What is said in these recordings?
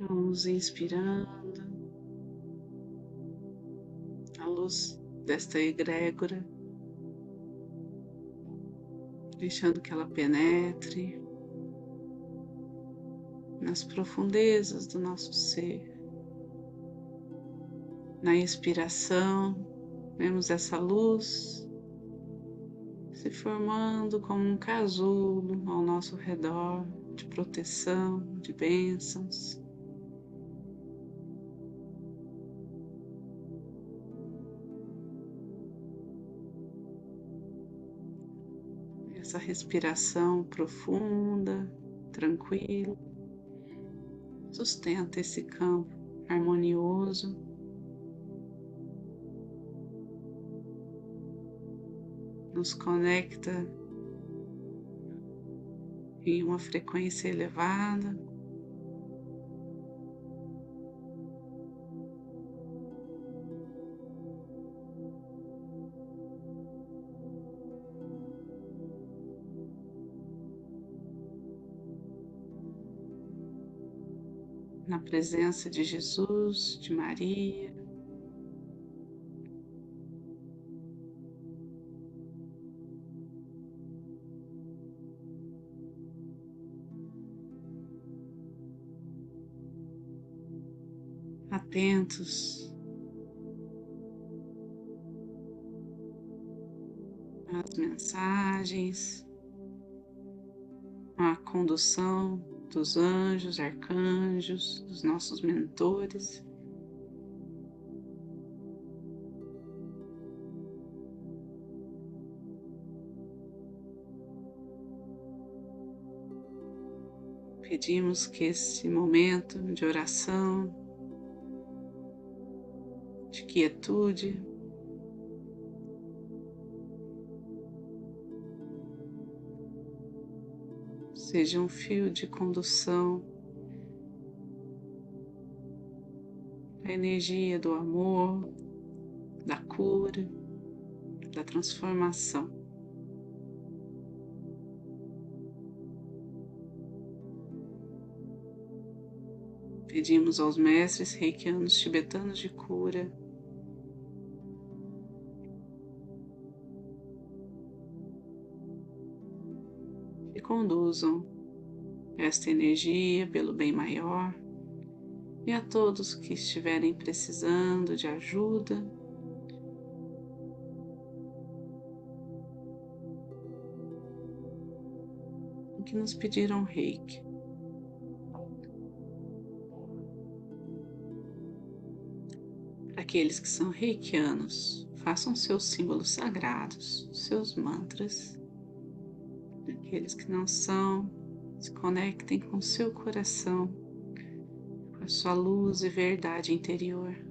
Vamos inspirando a luz desta egrégora, deixando que ela penetre nas profundezas do nosso ser. Na inspiração, vemos essa luz se formando como um casulo ao nosso redor de proteção, de bênçãos. Essa respiração profunda, tranquila sustenta esse campo harmonioso. Nos conecta em uma frequência elevada. Na presença de Jesus, de Maria. Atentos às mensagens, à condução dos anjos, arcanjos, dos nossos mentores. Pedimos que esse momento de oração, de quietude, seja um fio de condução a energia do amor, da cura, da transformação. Pedimos aos mestres reikianos tibetanos de cura conduzam esta energia pelo bem maior e a todos que estiverem precisando de ajuda. Que nos pediram reiki. Aqueles que são reikianos, façam seus símbolos sagrados, seus mantras aqueles que não são, se conectem com seu coração, com a sua luz e verdade interior.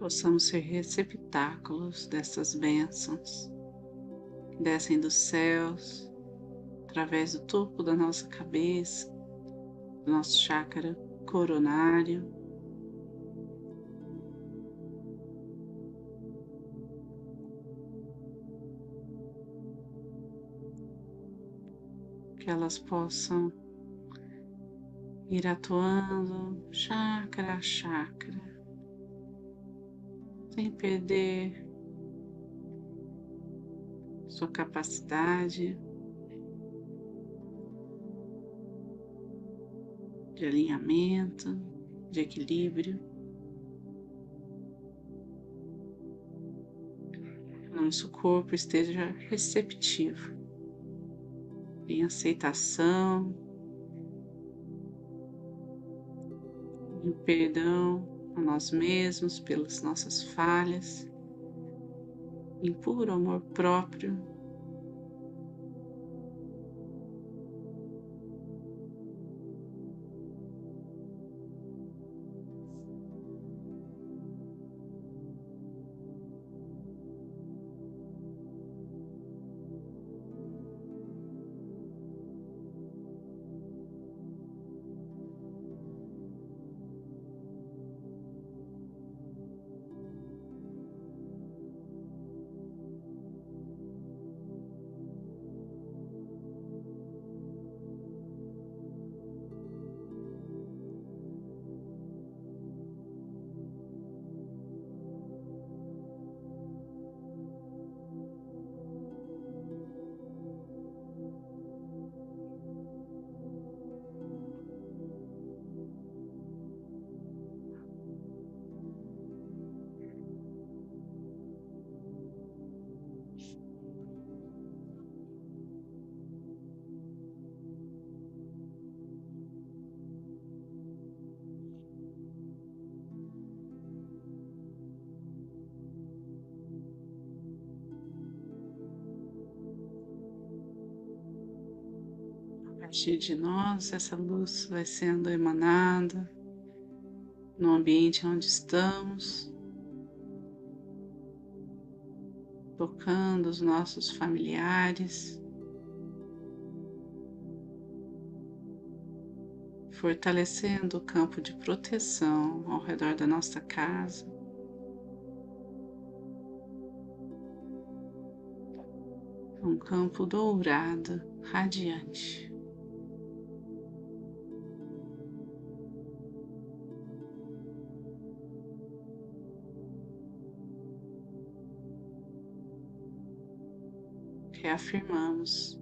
Possamos ser receptáculos dessas bênçãos que descem dos céus, através do topo da nossa cabeça, do nosso chakra coronário. que elas possam ir atuando chakra a chakra, sem perder sua capacidade de alinhamento, de equilíbrio. Nosso corpo esteja receptivo, em aceitação, em perdão a nós mesmos pelas nossas falhas, em puro amor próprio partir de nós, essa luz vai sendo emanada no ambiente onde estamos, tocando os nossos familiares, fortalecendo o campo de proteção ao redor da nossa casa. Um campo dourado, radiante. Reafirmamos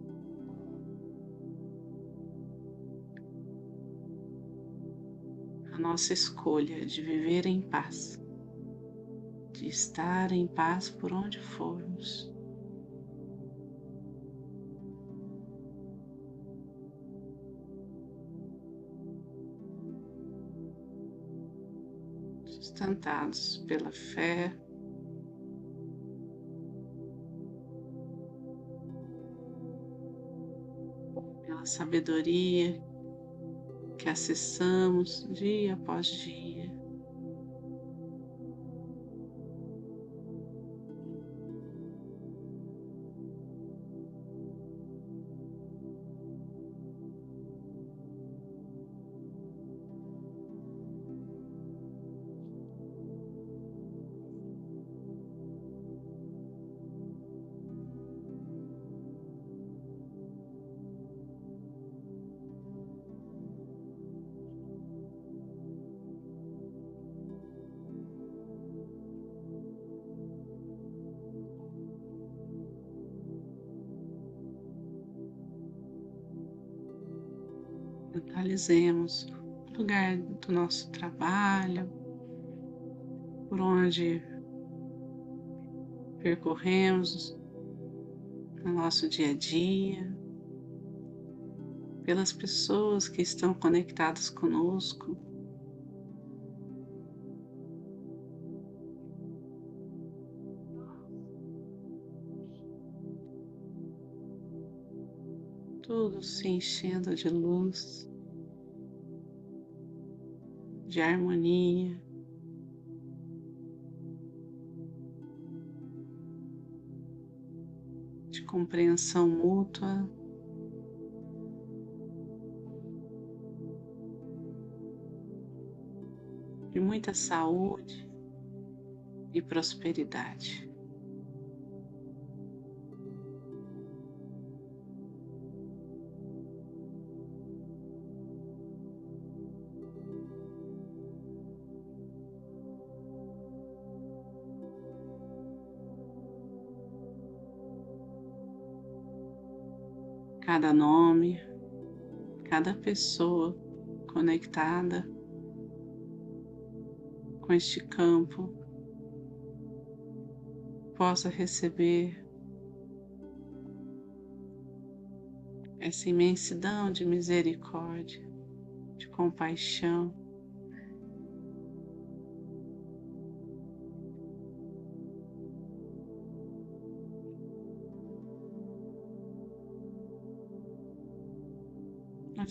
a nossa escolha de viver em paz, de estar em paz por onde formos. Sustentados pela fé, sabedoria que acessamos dia após dia. Mentalizemos o lugar do nosso trabalho, por onde percorremos no nosso dia a dia, pelas pessoas que estão conectadas conosco. Tudo se enchendo de luz. De harmonia. De compreensão mútua. De muita saúde e prosperidade. Cada nome, cada pessoa conectada com este campo possa receber essa imensidão de misericórdia, de compaixão.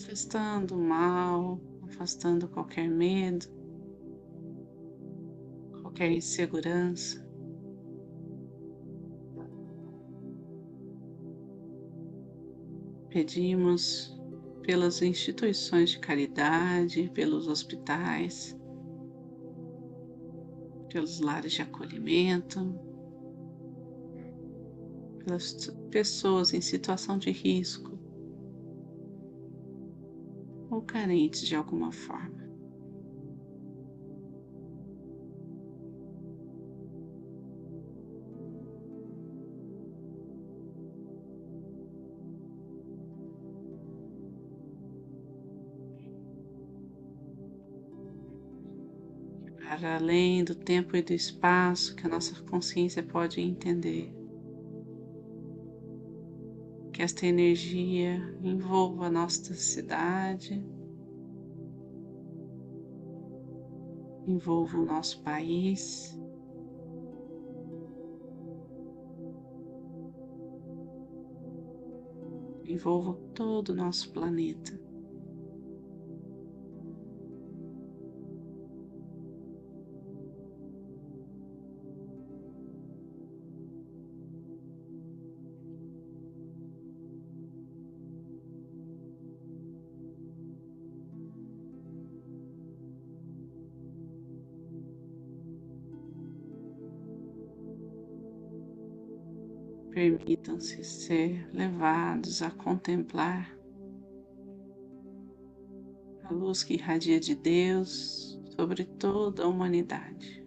Afastando o mal, afastando qualquer medo, qualquer insegurança. Pedimos pelas instituições de caridade, pelos hospitais, pelos lares de acolhimento, pelas pessoas em situação de risco ou carentes de alguma forma. para além do tempo e do espaço que a nossa consciência pode entender. Que esta energia envolva a nossa cidade, envolva o nosso país. Envolva todo o nosso planeta. Permitam-se ser levados a contemplar a luz que irradia de Deus sobre toda a humanidade.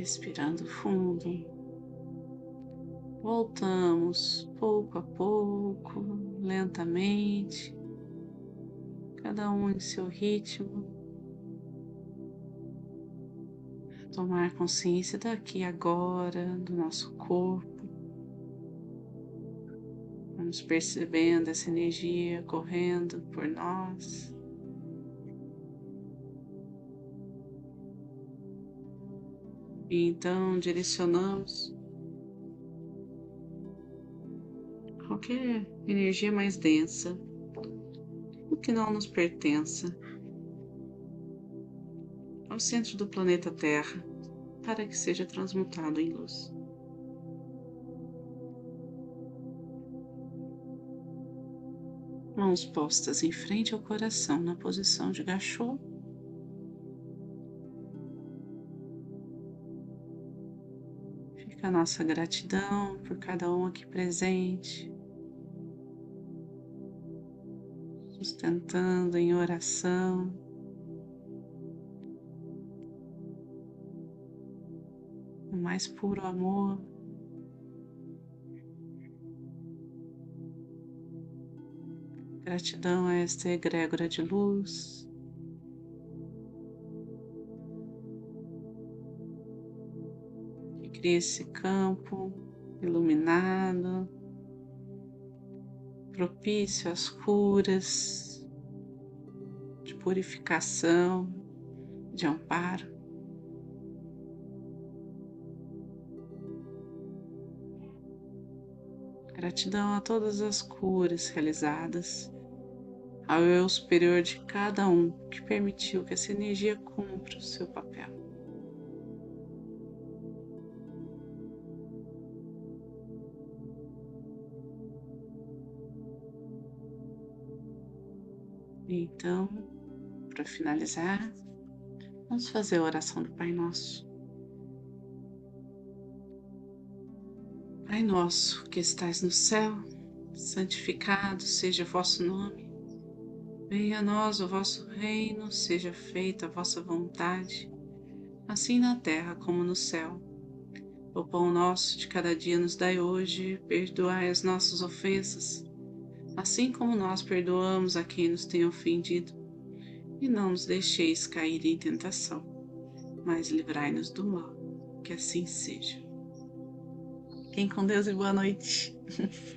Respirando fundo. Voltamos pouco a pouco, lentamente, cada um em seu ritmo. Tomar consciência daqui agora, do nosso corpo. Vamos percebendo essa energia correndo por nós. E então direcionamos qualquer energia mais densa, o que não nos pertença, ao centro do planeta Terra, para que seja transmutado em luz. Mãos postas em frente ao coração na posição de gachô a nossa gratidão por cada um aqui presente, sustentando em oração. O mais puro amor. Gratidão a esta egrégora de luz. Crie esse campo iluminado, propício às curas, de purificação, de amparo. Gratidão a todas as curas realizadas, ao eu superior de cada um que permitiu que essa energia cumpra o seu papel. Então, para finalizar, vamos fazer a oração do Pai Nosso. Pai nosso que estais no céu, santificado seja o vosso nome. Venha a nós o vosso reino, seja feita a vossa vontade, assim na terra como no céu. O pão nosso de cada dia nos dai hoje, perdoai as nossas ofensas assim como nós perdoamos a quem nos tem ofendido, e não nos deixeis cair em tentação, mas livrai-nos do mal, que assim seja. Fiquem com Deus e boa noite.